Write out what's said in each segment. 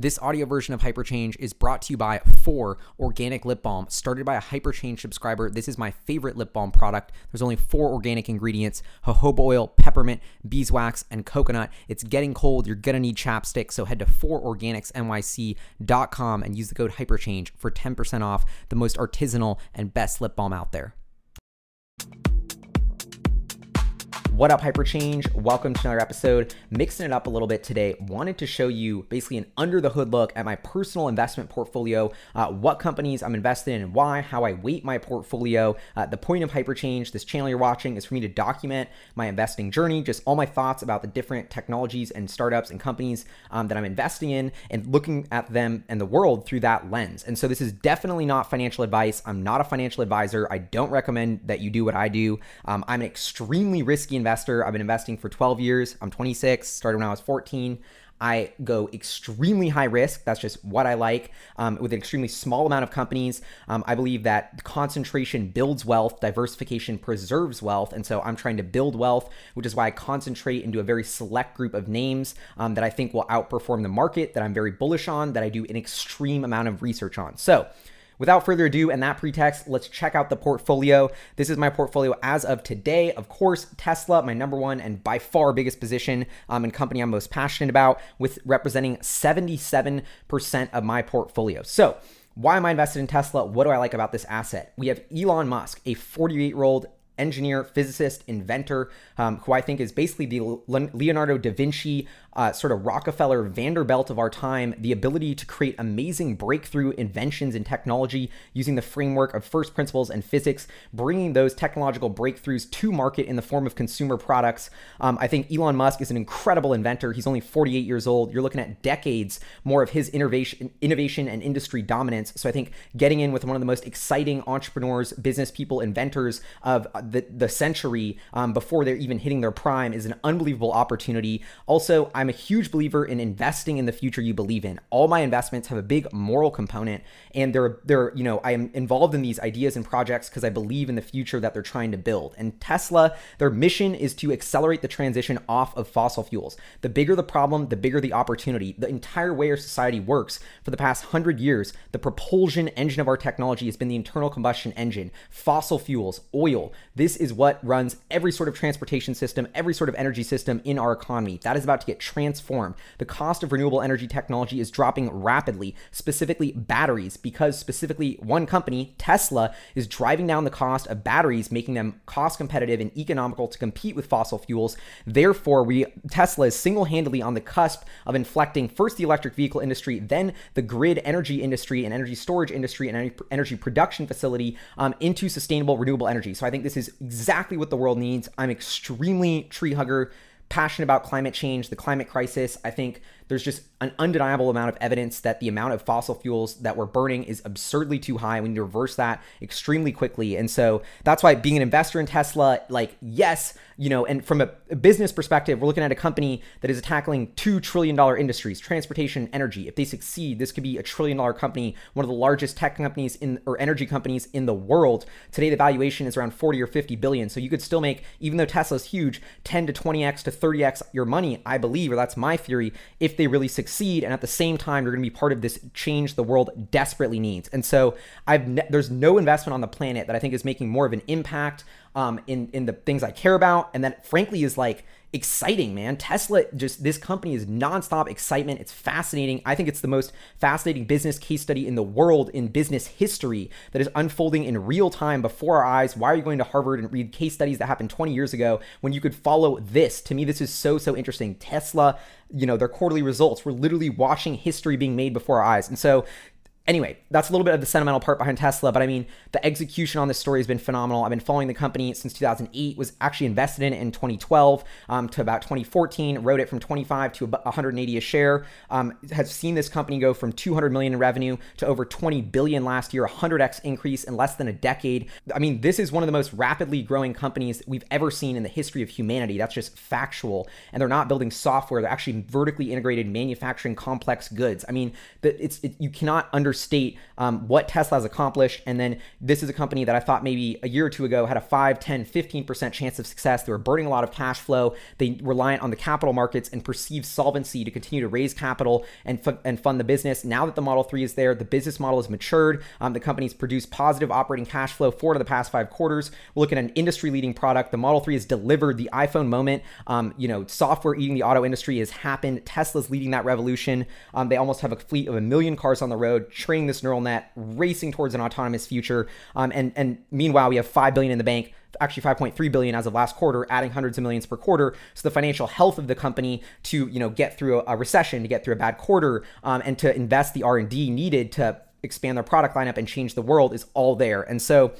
This audio version of Hyperchange is brought to you by Four Organic Lip Balm, started by a Hyperchange subscriber. This is my favorite lip balm product. There's only four organic ingredients jojoba oil, peppermint, beeswax, and coconut. It's getting cold. You're going to need chapstick. So head to 4organicsnyc.com and use the code Hyperchange for 10% off the most artisanal and best lip balm out there. What up, Hyperchange? Welcome to another episode. Mixing it up a little bit today. Wanted to show you basically an under the hood look at my personal investment portfolio, uh, what companies I'm invested in and why, how I weight my portfolio. Uh, the point of Hyperchange, this channel you're watching, is for me to document my investing journey, just all my thoughts about the different technologies and startups and companies um, that I'm investing in and looking at them and the world through that lens. And so this is definitely not financial advice. I'm not a financial advisor. I don't recommend that you do what I do. Um, I'm an extremely risky investor investor. I've been investing for 12 years. I'm 26, started when I was 14. I go extremely high risk. That's just what I like um, with an extremely small amount of companies. Um, I believe that concentration builds wealth, diversification preserves wealth. And so I'm trying to build wealth, which is why I concentrate into a very select group of names um, that I think will outperform the market, that I'm very bullish on, that I do an extreme amount of research on. So, Without further ado, and that pretext, let's check out the portfolio. This is my portfolio as of today. Of course, Tesla, my number one and by far biggest position um, and company I'm most passionate about, with representing 77% of my portfolio. So, why am I invested in Tesla? What do I like about this asset? We have Elon Musk, a 48 year old engineer, physicist, inventor, um, who I think is basically the Leonardo da Vinci uh, sort of Rockefeller Vanderbilt of our time, the ability to create amazing breakthrough inventions in technology using the framework of first principles and physics, bringing those technological breakthroughs to market in the form of consumer products. Um, I think Elon Musk is an incredible inventor. He's only 48 years old. You're looking at decades more of his innovation, innovation and industry dominance. So I think getting in with one of the most exciting entrepreneurs, business people, inventors of the, the century um, before they're even hitting their prime is an unbelievable opportunity. Also, I'm I'm a huge believer in investing in the future you believe in. All my investments have a big moral component and they're they're, you know, I am involved in these ideas and projects because I believe in the future that they're trying to build. And Tesla, their mission is to accelerate the transition off of fossil fuels. The bigger the problem, the bigger the opportunity. The entire way our society works for the past 100 years, the propulsion engine of our technology has been the internal combustion engine, fossil fuels, oil. This is what runs every sort of transportation system, every sort of energy system in our economy. That is about to get transformed. The cost of renewable energy technology is dropping rapidly, specifically batteries, because specifically one company, Tesla, is driving down the cost of batteries, making them cost competitive and economical to compete with fossil fuels. Therefore, we Tesla is single-handedly on the cusp of inflecting first the electric vehicle industry, then the grid energy industry and energy storage industry and energy production facility um, into sustainable renewable energy. So I think this is exactly what the world needs. I'm extremely tree hugger passionate about climate change, the climate crisis. I think there's just an undeniable amount of evidence that the amount of fossil fuels that we're burning is absurdly too high. We need to reverse that extremely quickly. And so that's why being an investor in Tesla, like, yes, you know, and from a business perspective, we're looking at a company that is tackling $2 trillion industries, transportation, energy. If they succeed, this could be a trillion dollar company, one of the largest tech companies in or energy companies in the world. Today, the valuation is around 40 or 50 billion. So you could still make, even though Tesla's huge, 10 to 20x to 30x your money, I believe, or that's my theory, if they really succeed. And at the same time, you're going to be part of this change the world desperately needs. And so I've ne- there's no investment on the planet that I think is making more of an impact um, in in the things I care about, and that frankly is like exciting, man. Tesla, just this company is nonstop excitement. It's fascinating. I think it's the most fascinating business case study in the world in business history that is unfolding in real time before our eyes. Why are you going to Harvard and read case studies that happened 20 years ago when you could follow this? To me, this is so, so interesting. Tesla, you know, their quarterly results, we're literally watching history being made before our eyes. And so Anyway, that's a little bit of the sentimental part behind Tesla, but I mean, the execution on this story has been phenomenal. I've been following the company since 2008, was actually invested in it in 2012 um, to about 2014, rode it from 25 to 180 a share. Um, has seen this company go from 200 million in revenue to over 20 billion last year, 100x increase in less than a decade. I mean, this is one of the most rapidly growing companies we've ever seen in the history of humanity. That's just factual. And they're not building software; they're actually vertically integrated manufacturing complex goods. I mean, it's it, you cannot understand state um, what Tesla has accomplished. And then this is a company that I thought maybe a year or two ago had a 5, 10, 15% chance of success. They were burning a lot of cash flow. They reliant on the capital markets and perceived solvency to continue to raise capital and, f- and fund the business. Now that the Model 3 is there, the business model has matured. Um, the company's produced positive operating cash flow for the past five quarters. We're looking at an industry leading product. The Model 3 has delivered the iPhone moment. Um, you know, software eating the auto industry has happened. Tesla's leading that revolution. Um, they almost have a fleet of a million cars on the road, training this neural net, racing towards an autonomous future. Um, and and meanwhile, we have five billion in the bank actually 5.3 billion as of last quarter adding hundreds of millions per quarter so the financial health of the company to you know get through a, recession to get through a bad quarter um, and to invest the r&d needed to expand their product lineup and change the world is all there and so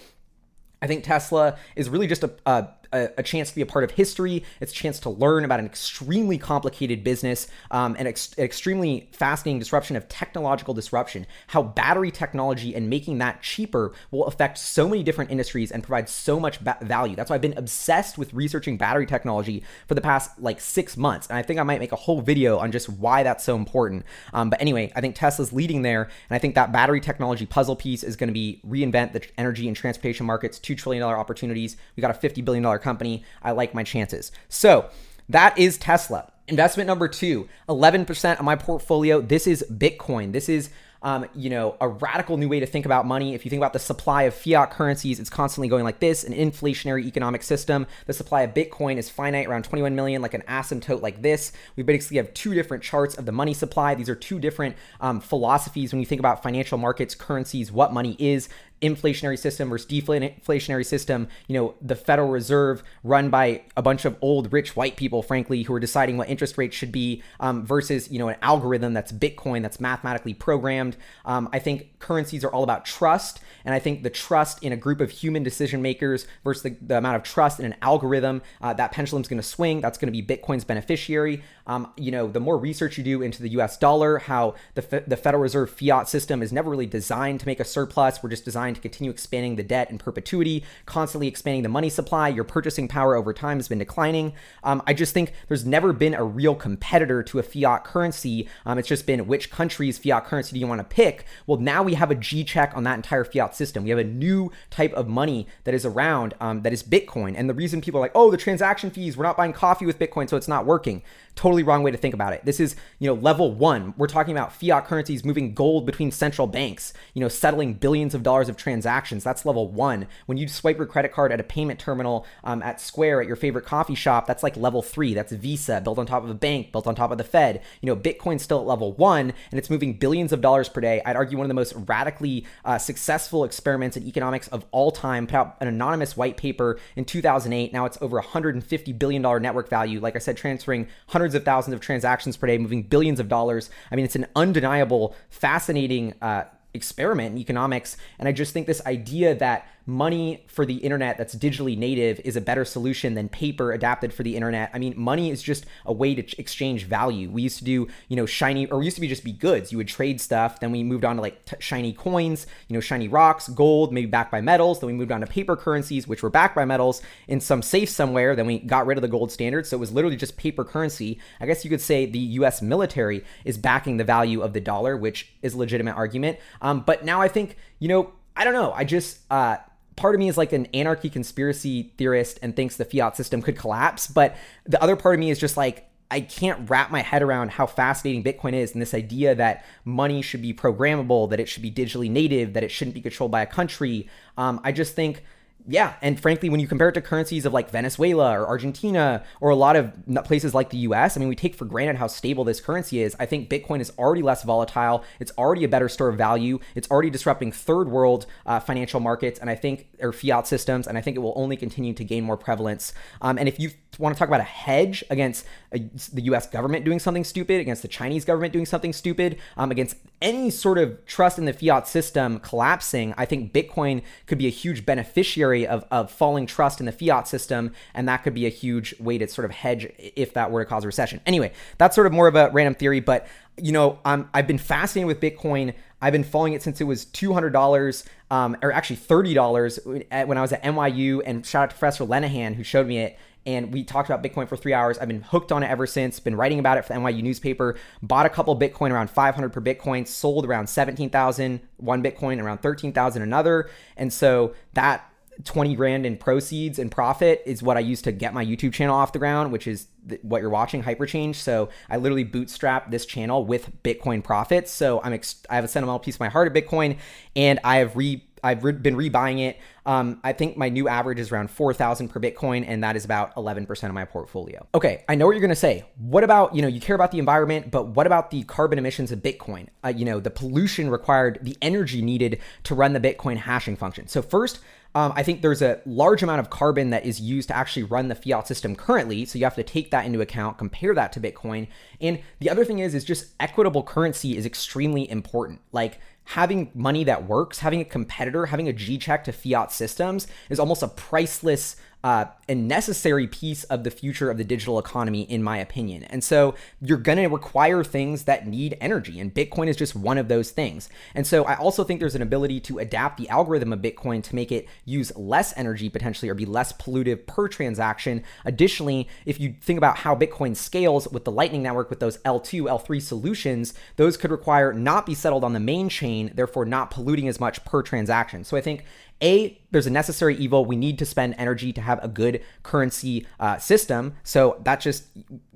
I think Tesla is really just a, a a, a, chance to be a part of history. It's a chance to learn about an extremely complicated business, um, ex- extremely fascinating disruption of technological disruption. How battery technology and making that cheaper will affect so many different industries and provide so much ba- value. That's why I've been obsessed with researching battery technology for the past like six months, and I think I might make a whole video on just why that's so important. Um, but anyway, I think Tesla's leading there, and I think that battery technology puzzle piece is going to be reinvent the energy and transportation markets, two trillion dollar opportunities. We got a fifty billion dollar company. I like my chances. So that is Tesla. Investment number two, 11% of my portfolio. This is Bitcoin. This is um, you know, a radical new way to think about money. If you think about the supply of fiat currencies, it's constantly going like this an inflationary economic system. The supply of Bitcoin is finite, around 21 million, like an asymptote like this. We basically have two different charts of the money supply. These are two different um, philosophies when you think about financial markets, currencies, what money is inflationary system versus deflationary system, you know, the Federal Reserve run by a bunch of old rich white people, frankly, who are deciding what interest rates should be um, versus, you know, an algorithm that's Bitcoin that's mathematically programmed. Um, I think currencies are all about trust. And I think the trust in a group of human decision makers versus the, the amount of trust in an algorithm, uh, that pendulum's going to swing. That's going to be Bitcoin's beneficiary. Um, you know, the more research you do into the US dollar, how the, the Federal Reserve fiat system is never really designed to make a surplus. We're just designed to continue expanding the debt in perpetuity, constantly expanding the money supply. Your purchasing power over time has been declining. Um, I just think there's never been a real competitor to a fiat currency. Um, it's just been which country's fiat currency do you want to pick? Well, now we have a G check on that entire fiat system. We have a new type of money that is around um, that is Bitcoin. And the reason people are like, oh, the transaction fees, we're not buying coffee with Bitcoin, so it's not working. Totally wrong way to think about it. This is, you know, level one. We're talking about fiat currencies moving gold between central banks, you know, settling billions of dollars of transactions. That's level one. When you swipe your credit card at a payment terminal um, at Square at your favorite coffee shop, that's like level three. That's Visa built on top of a bank, built on top of the Fed. You know, Bitcoin's still at level one and it's moving billions of dollars per day. I'd argue one of the most radically uh, successful experiments in economics of all time. Put out an anonymous white paper in 2008. Now it's over 150 billion dollar network value. Like I said, transferring hundreds hundreds of thousands of transactions per day, moving billions of dollars. I mean, it's an undeniable, fascinating uh, experiment in economics. And I just think this idea that money for the internet that's digitally native is a better solution than paper adapted for the internet. I mean, money is just a way to exchange value. We used to do, you know, shiny, or used to be just be goods. You would trade stuff. Then we moved on to like t- shiny coins, you know, shiny rocks, gold, maybe backed by metals. Then we moved on to paper currencies, which were backed by metals in some safe somewhere. Then we got rid of the gold standard. So it was literally just paper currency. I guess you could say the US military is backing the value of the dollar, which is a legitimate argument. Um, but now I think, you know, I don't know. I just, uh, part of me is like an anarchy conspiracy theorist and thinks the fiat system could collapse. But the other part of me is just like, I can't wrap my head around how fascinating Bitcoin is and this idea that money should be programmable, that it should be digitally native, that it shouldn't be controlled by a country. Um, I just think yeah, and frankly, when you compare it to currencies of like Venezuela or Argentina or a lot of places like the US, I mean, we take for granted how stable this currency is. I think Bitcoin is already less volatile. It's already a better store of value. It's already disrupting third world uh, financial markets and I think, or fiat systems, and I think it will only continue to gain more prevalence. Um, and if you want to talk about a hedge against a, the US government doing something stupid, against the Chinese government doing something stupid, um, against any sort of trust in the fiat system collapsing, I think Bitcoin could be a huge beneficiary of, of falling trust in the fiat system. And that could be a huge way to sort of hedge if that were to cause a recession. Anyway, that's sort of more of a random theory, but you know, I'm, I've been fascinated with Bitcoin. I've been following it since it was $200, um, or actually $30 when I was at NYU. And shout out to Professor Lenahan who showed me it and we talked about Bitcoin for three hours. I've been hooked on it ever since. Been writing about it for the NYU newspaper. Bought a couple Bitcoin around 500 per Bitcoin. Sold around 17,000 one Bitcoin, around 13,000 another. And so that 20 grand in proceeds and profit is what I use to get my YouTube channel off the ground, which is th- what you're watching, Hyperchange. So I literally bootstrap this channel with Bitcoin profits. So I'm ex- I have a sentimental piece of my heart of Bitcoin, and I have re I've re- been rebuying it. Um, I think my new average is around 4,000 per Bitcoin, and that is about 11% of my portfolio. Okay, I know what you're gonna say. What about, you know, you care about the environment, but what about the carbon emissions of Bitcoin? Uh, you know, the pollution required, the energy needed to run the Bitcoin hashing function. So, first, um, I think there's a large amount of carbon that is used to actually run the fiat system currently. So you have to take that into account, compare that to Bitcoin. And the other thing is, is just equitable currency is extremely important. Like having money that works, having a competitor, having a G check to fiat systems is almost a priceless uh, a necessary piece of the future of the digital economy, in my opinion. And so you're going to require things that need energy, and Bitcoin is just one of those things. And so I also think there's an ability to adapt the algorithm of Bitcoin to make it use less energy potentially or be less pollutive per transaction. Additionally, if you think about how Bitcoin scales with the Lightning Network with those L2, L3 solutions, those could require not be settled on the main chain, therefore not polluting as much per transaction. So I think a, there's a necessary evil. We need to spend energy to have a good currency uh, system. So that just,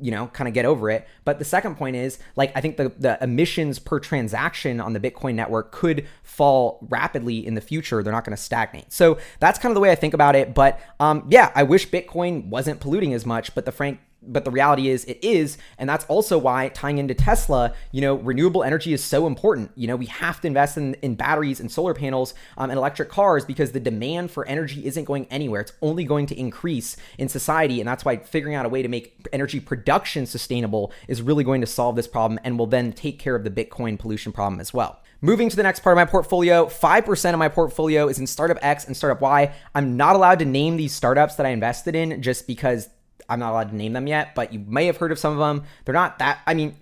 you know, kind of get over it. But the second point is like, I think the, the emissions per transaction on the Bitcoin network could fall rapidly in the future. They're not going to stagnate. So that's kind of the way I think about it. But um, yeah, I wish Bitcoin wasn't polluting as much. But the frank but the reality is it is and that's also why tying into tesla you know renewable energy is so important. You know we have to invest in, in batteries and solar panels um, and electric cars because the demand for energy isn't going anywhere. It's only going to increase in society and that's why figuring out a way to make energy production sustainable is really going to solve this problem and will then take care of the bitcoin pollution problem as well. Moving to the next part of my portfolio, 5% of my portfolio is in Startup X and Startup Y. I'm not allowed to name these startups that I invested in just because I'm not allowed to name them yet, but you may have heard of some of them. They're not that, I mean,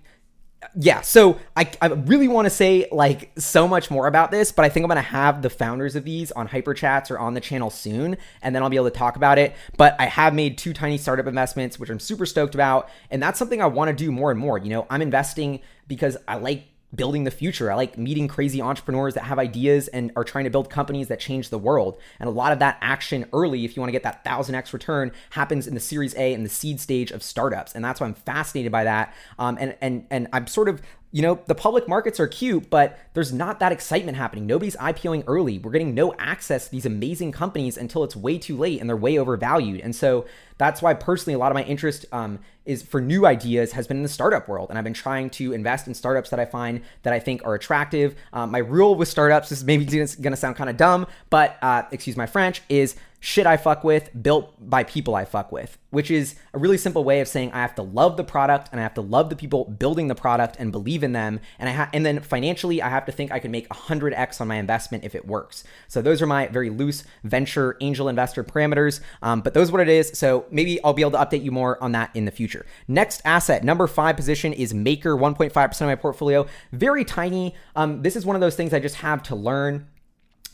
yeah, so I, I really want to say like so much more about this, but I think I'm gonna have the founders of these on Hyperchats or on the channel soon, and then I'll be able to talk about it. But I have made two tiny startup investments, which I'm super stoked about, and that's something I want to do more and more. You know, I'm investing because I like building the future. I like meeting crazy entrepreneurs that have ideas and are trying to build companies that change the world. And a lot of that action early, if you want to get that 1000x return, happens in the Series A and the seed stage of startups. And that's why I'm fascinated by that. Um, and and and I'm sort of you know, the public markets are cute, but there's not that excitement happening. Nobody's IPOing early. We're getting no access to these amazing companies until it's way too late and they're way overvalued. And so that's why personally, a lot of my interest um, is for new ideas has been in the startup world. And I've been trying to invest in startups that I find that I think are attractive. Um, my rule with startups, this is maybe going to sound kind of dumb, but uh, excuse my French, is shit I fuck with built by people I fuck with, which is a really simple way of saying I have to love the product and I have to love the people building the product and believe in them. And I ha- and then financially, I have to think I can make 100x on my investment if it works. So those are my very loose venture angel investor parameters. Um, but those are what it is. So maybe I'll be able to update you more on that in the future. Next asset, number five position is Maker, 1.5% of my portfolio. Very tiny. Um, this is one of those things I just have to learn.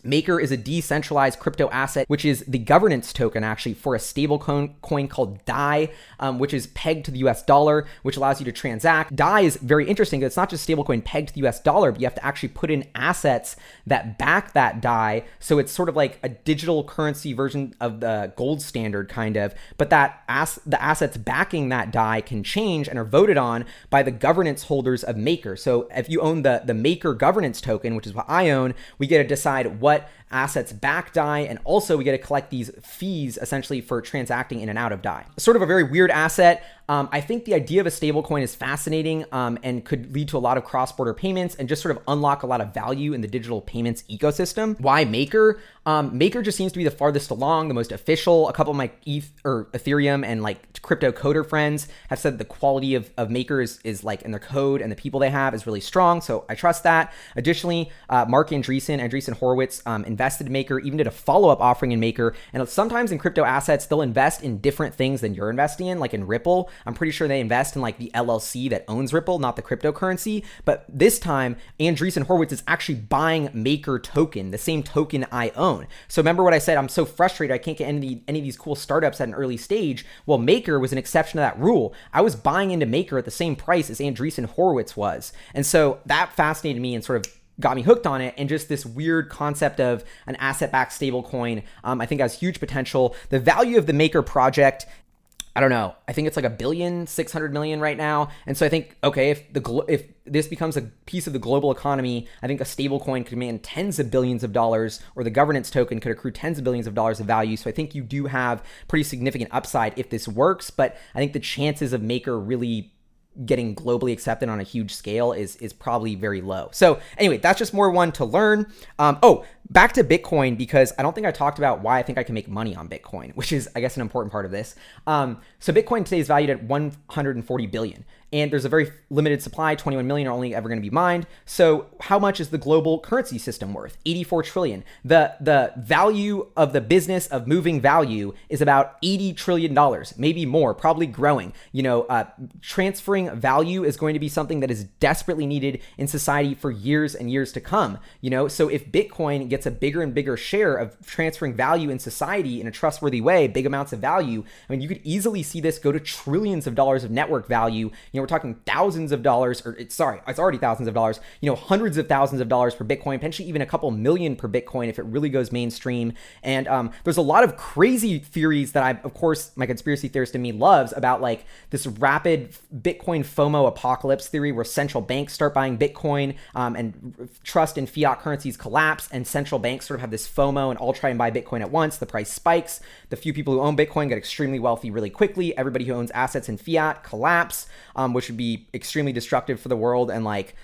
Maker is a decentralized crypto asset, which is the governance token actually for a stable coin called DAI, um, which is pegged to the US dollar, which allows you to transact. DAI is very interesting. It's not just stablecoin pegged to the US dollar, but you have to actually put in assets that back that DAI. So it's sort of like a digital currency version of the gold standard, kind of. But that ass- the assets backing that DAI can change and are voted on by the governance holders of Maker. So if you own the, the Maker governance token, which is what I own, we get to decide what assets back DAI, and also we get to collect these fees essentially for transacting in and out of DAI. Sort of a very weird asset. Um, I think the idea of a stablecoin is fascinating um, and could lead to a lot of cross border payments and just sort of unlock a lot of value in the digital payments ecosystem. Why Maker? Um, Maker just seems to be the farthest along, the most official. A couple of my ETH or Ethereum and like crypto coder friends have said the quality of, of Maker is, is like in their code and the people they have is really strong. So I trust that. Additionally, uh, Marc Andreessen, Andreessen Horowitz um, invested in Maker, even did a follow up offering in Maker. And sometimes in crypto assets, they'll invest in different things than you're investing in, like in Ripple. I'm pretty sure they invest in like the LLC that owns Ripple, not the cryptocurrency. But this time, Andreessen Horowitz is actually buying Maker token, the same token I own. So remember what I said? I'm so frustrated I can't get any, any of these cool startups at an early stage. Well, Maker was an exception to that rule. I was buying into Maker at the same price as Andreessen Horowitz was. And so that fascinated me and sort of got me hooked on it and just this weird concept of an asset-backed stablecoin um, i think has huge potential the value of the maker project I don't know. I think it's like a billion, 600 million right now. And so I think, okay, if the glo- if this becomes a piece of the global economy, I think a stable coin could command tens of billions of dollars or the governance token could accrue tens of billions of dollars of value. So I think you do have pretty significant upside if this works, but I think the chances of Maker really getting globally accepted on a huge scale is is probably very low. So anyway, that's just more one to learn. Um, oh, back to Bitcoin because I don't think I talked about why I think I can make money on Bitcoin, which is I guess an important part of this. Um, so Bitcoin today is valued at 140 billion and there's a very limited supply 21 million are only ever going to be mined. So how much is the global currency system worth? 84 trillion. The the value of the business of moving value is about 80 trillion dollars maybe more probably growing. You know uh, transferring value is going to be something that is desperately needed in society for years and years to come you know? So if bitcoin gets a bigger and bigger share of transferring value in society in a trustworthy way big amounts of value i mean you could easily see this go to trillions of dollars of network value you know, we're talking thousands of dollars, or it's sorry, it's already thousands of dollars, you know, hundreds of thousands of dollars per Bitcoin, potentially even a couple million per Bitcoin if it really goes mainstream. And um, there's a lot of crazy theories that I, of course, my conspiracy theorist in me loves about like this rapid Bitcoin FOMO apocalypse theory where central banks start buying Bitcoin um, and trust in fiat currencies collapse, and central banks sort of have this FOMO and all try and buy Bitcoin at once. The price spikes. The few people who own Bitcoin get extremely wealthy really quickly. Everybody who owns assets in fiat collapse um, which would be extremely destructive for the world and like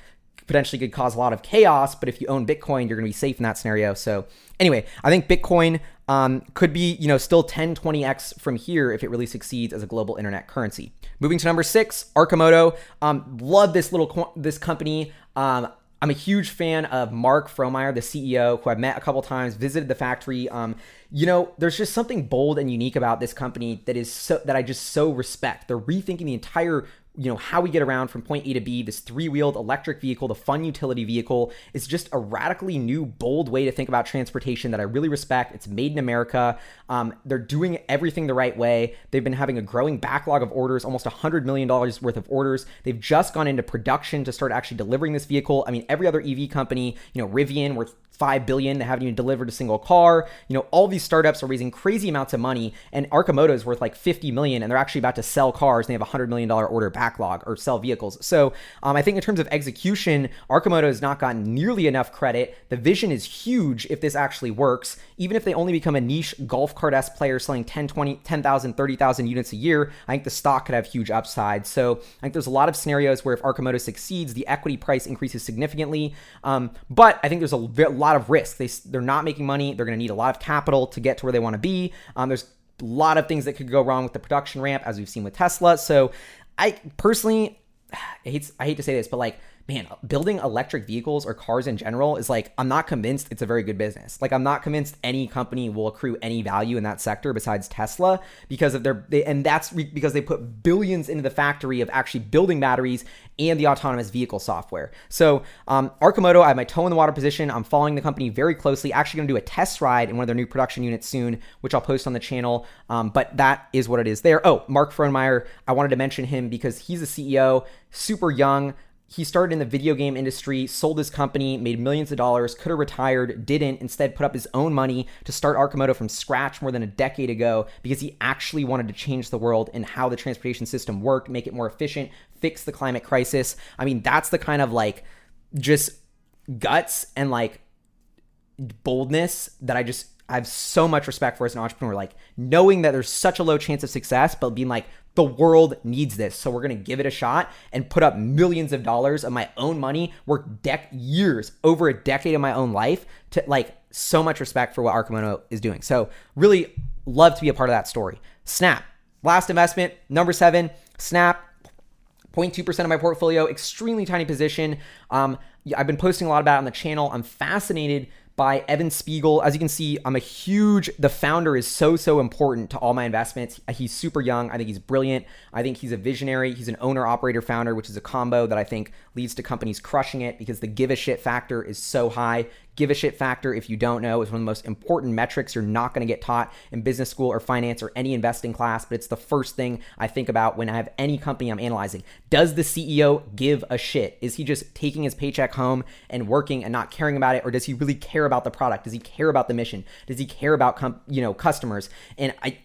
potentially could cause a lot of chaos. But if you own Bitcoin, you're going to be safe in that scenario. So anyway, I think Bitcoin um, could be, you know, still 10, 20x from here if it really succeeds as a global internet currency. Moving to number six, Arcimoto. Um, love this little this company. Um, I'm a huge fan of Mark Frohnmayer, the CEO, who I've met a couple times, visited the factory. Um, you know, there's just something bold and unique about this company that is so that I just so respect. They're rethinking the entire you know how we get around from point A to B. This three-wheeled electric vehicle, the fun utility vehicle, is just a radically new, bold way to think about transportation that I really respect. It's made in America. Um, they're doing everything the right way. They've been having a growing backlog of orders, almost $100 million worth of orders. They've just gone into production to start actually delivering this vehicle. I mean, every other EV company, you know, Rivian, worth five billion. Haven't even delivered a single car. You know, all these startups are raising crazy amounts of money, and Arcimoto is worth like 50 million, and they're actually about to sell cars. And they have a hundred million dollar order backlog or sell vehicles. So um, I think in terms of execution, Arcimoto has not gotten nearly enough credit. The vision is huge if this actually works. Even if they only become a niche golf cart s player selling 10, 20, 10,000, 30,000 units a year, I think the stock could have huge upside. So I think there's a lot of scenarios where if Arcimoto succeeds, the equity price increases significantly. Um, but I think there's a of risk. They, they're not making money. They're going to need a lot of capital to get to where they want to be. Um, there's a lot of things that could go wrong with the production ramp, as we've seen with Tesla. So I personally, I hate, I hate to say this, but like man, building electric vehicles or cars in general is like, I'm not convinced it's a very good business. Like, I'm not convinced any company will accrue any value in that sector besides Tesla because of their, they, and that's re- because they put billions into the factory of actually building batteries and the autonomous vehicle software. So, um, Arcimoto, I have my toe in the water position. I'm following the company very closely. Actually, going to do a test ride in one of their new production units soon, which I'll post on the channel. Um, but that is what it is there. Oh, Mark Frohnmayer, I wanted to mention him because he's a CEO, super young he started in the video game industry, sold his company, made millions of dollars, could have retired, didn't, instead put up his own money to start Arcimoto from scratch more than a decade ago because he actually wanted to change the world and how the transportation system worked, make it more efficient, fix the climate crisis. I mean, that's the kind of like just guts and like boldness that I just I have so much respect for as an entrepreneur, like knowing that there's such a low chance of success, but being like, the world needs this. So we're to give it a shot and put up millions of dollars of my own money, work dec- years, over a decade of my own life to like so much respect for what Arcimoto is doing. So really love to be a part of that story. Snap, last investment, number seven, Snap, 0.2% of my portfolio, extremely tiny position. Um, I've been posting a lot about it on the channel. I'm fascinated by Evan Spiegel. As you can see, I'm a huge, the founder is so, so important to all my investments. He's super young. I think he's brilliant. I think he's a visionary. He's an owner, operator, founder, which is a combo that I think leads to companies crushing it because the give a shit factor is so high. Give a shit factor, if you don't know, is one of the most important metrics you're not going to get taught in business school or finance or any investing class, but it's the first thing I think about when I have any company I'm analyzing. Does the CEO give a shit? Is he just taking his paycheck home and working and not caring about it, or does he really care about the product? Does he care about the mission? Does he care about com- you know customers? And I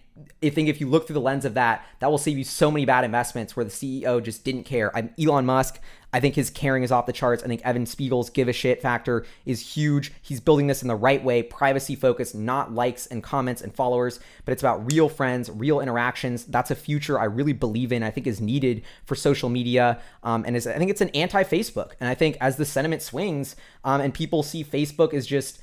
I think if you look through the lens of that, that will save you so many bad investments where the CEO just didn't care. I'm Elon Musk. I think his caring is off the charts. I think Evan Spiegel's give a shit factor is huge. He's building this in the right way, privacy focused, not likes and comments and followers, but it's about real friends, real interactions. That's a future I really believe in. I think is needed for social media, um, and is I think it's an anti-Facebook. And I think as the sentiment swings, um, and people see Facebook as just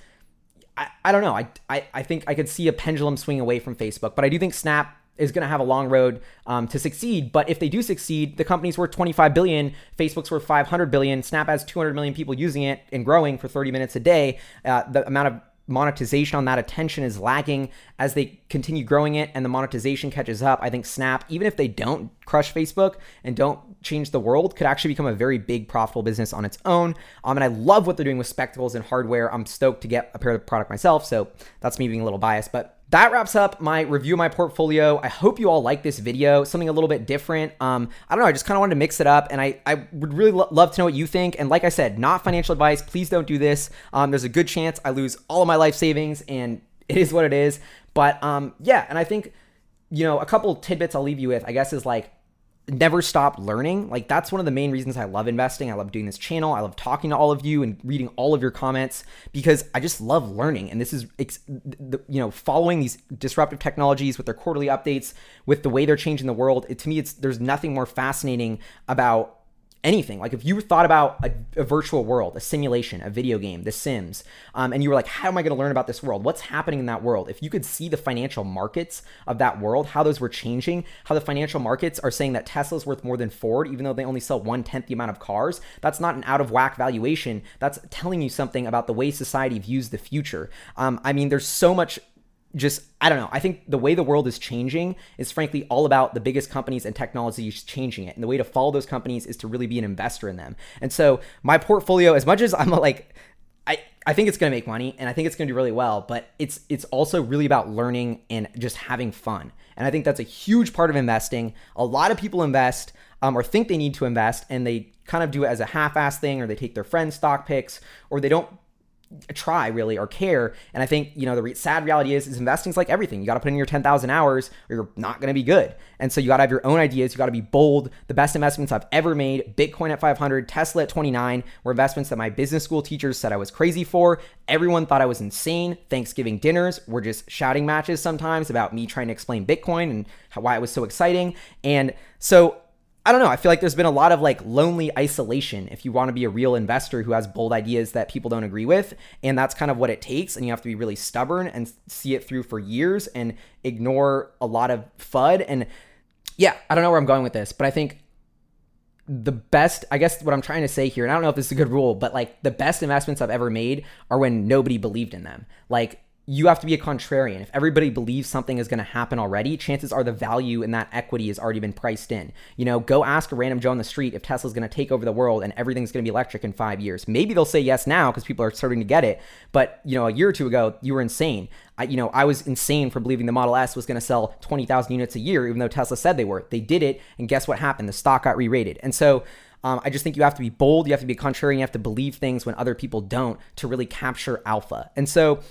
I, I don't know. I, I, I think I could see a pendulum swing away from Facebook, but I do think Snap is going to have a long road um, to succeed. But if they do succeed, the company's worth 25 billion, Facebook's worth 500 billion. Snap has 200 million people using it and growing for 30 minutes a day. Uh, the amount of monetization on that attention is lagging as they continue growing it and the monetization catches up. I think Snap, even if they don't crush Facebook and don't change the world, could actually become a very big profitable business on its own. Um, and I love what they're doing with spectacles and hardware. I'm stoked to get a pair of product myself, so that's me being a little biased, but that wraps up my review of my portfolio. I hope you all like this video, something a little bit different. Um, I don't know, I just kind of wanted to mix it up, and I, I would really lo- love to know what you think. And like I said, not financial advice. Please don't do this. Um, there's a good chance I lose all of my life savings, and it is what it is. But um, yeah, and I think you know a couple tidbits I'll leave you with. I guess is like never stop learning. Like that's one of the main reasons I love investing. I love doing this channel. I love talking to all of you and reading all of your comments because I just love learning. And this is you know, following these disruptive technologies with their quarterly updates, with the way they're changing the world. It, to me it's there's nothing more fascinating about anything. Like if you thought about a, a, virtual world, a simulation, a video game, The Sims, um, and you were like, how am I going to learn about this world? What's happening in that world? If you could see the financial markets of that world, how those were changing, how the financial markets are saying that Tesla's worth more than Ford, even though they only sell one tenth the amount of cars, that's not an out of whack valuation. That's telling you something about the way society views the future. Um, I mean, there's so much just I don't know. I think the way the world is changing is frankly all about the biggest companies and technologies changing it. And the way to follow those companies is to really be an investor in them. And so my portfolio, as much as I'm like I, I think it's going to make money and I think it's going to do really well, but it's it's also really about learning and just having fun. And I think that's a huge part of investing. A lot of people invest um, or think they need to invest and they kind of do it as a half-ass thing or they take their friends' stock picks or they don't try really or care. And I think, you know, the re- sad reality is, is investing's like everything. You got to put in your 10,000 hours or you're not going to be good. And so you got to have your own ideas. You got to be bold. The best investments I've ever made, Bitcoin at 500, Tesla at 29 were investments that my business school teachers said I was crazy for. Everyone thought I was insane. Thanksgiving dinners were just shouting matches sometimes about me trying to explain Bitcoin and how, why it was so exciting. And so I don't know. I feel like there's been a lot of like lonely isolation if you want to be a real investor who has bold ideas that people don't agree with. And that's kind of what it takes. And you have to be really stubborn and see it through for years and ignore a lot of FUD. And yeah, I don't know where I'm going with this, but I think the best, I guess what I'm trying to say here, and I don't know if this is a good rule, but like the best investments I've ever made are when nobody believed in them. Like you have to be a contrarian. If everybody believes something is going to happen already, chances are the value in that equity has already been priced in. You know, go ask a random Joe on the street if Tesla's going to take over the world and everything's going to be electric in five years. Maybe they'll say yes now because people are starting to get it. But, you know, a year or two ago, you were insane. I, you know, I was insane for believing the Model S was going to sell 20,000 units a year, even though Tesla said they were. They did it. And guess what happened? The stock got re rated. And so, um, I just think you have to be bold, you have to be contrarian, you have to believe things when other people don't to really capture alpha. And so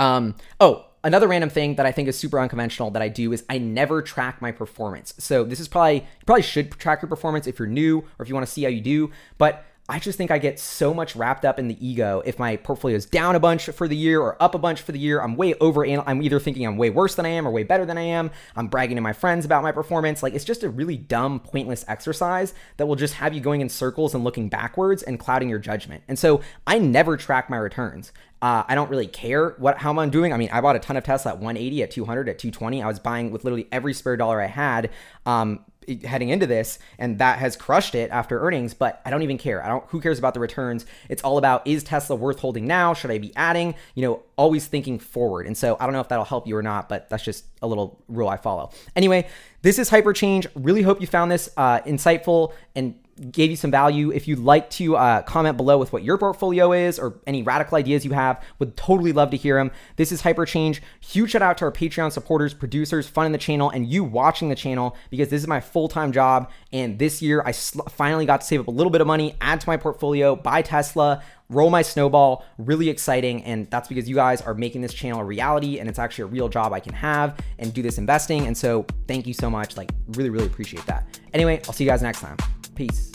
um, oh, another random thing that I think is super unconventional that I do is I never track my performance. So this is probably you probably should track your performance if you're new or if you want to see how you do, but I just think I get so much wrapped up in the ego if my portfolio is down a bunch for the year or up a bunch for the year. I'm way over. I'm either thinking I'm way worse than I am or way better than I am. I'm bragging to my friends about my performance. Like it's just a really dumb, pointless exercise that will just have you going in circles and looking backwards and clouding your judgment. And so I never track my returns. Uh, I don't really care what how I'm doing. I mean, I bought a ton of Tesla at 180, at 200, at 220. I was buying with literally every spare dollar I had. Um, heading into this and that has crushed it after earnings but i don't even care. I don't who cares about the returns? It's all about is tesla worth holding now? Should i be adding? You know always thinking forward. And so i don't know if that'll help you or not but that's just a little rule i follow. Anyway this is hyperchange. Really hope you found this uh, insightful and gave you some value. If you'd like to uh, comment below with what your portfolio is or any radical ideas you have, would totally love to hear them. This is Hyperchange. Huge shout out to our Patreon supporters, producers, funding the channel, and you watching the channel because this is my full time job. And this year, I sl- finally got to save up a little bit of money, add to my portfolio, buy Tesla, roll my snowball. Really exciting. And that's because you guys are making this channel a reality and it's actually a real job I can have and do this investing. And so thank you so much. Like, really, really appreciate that. Anyway, I'll see you guys next time. Peace.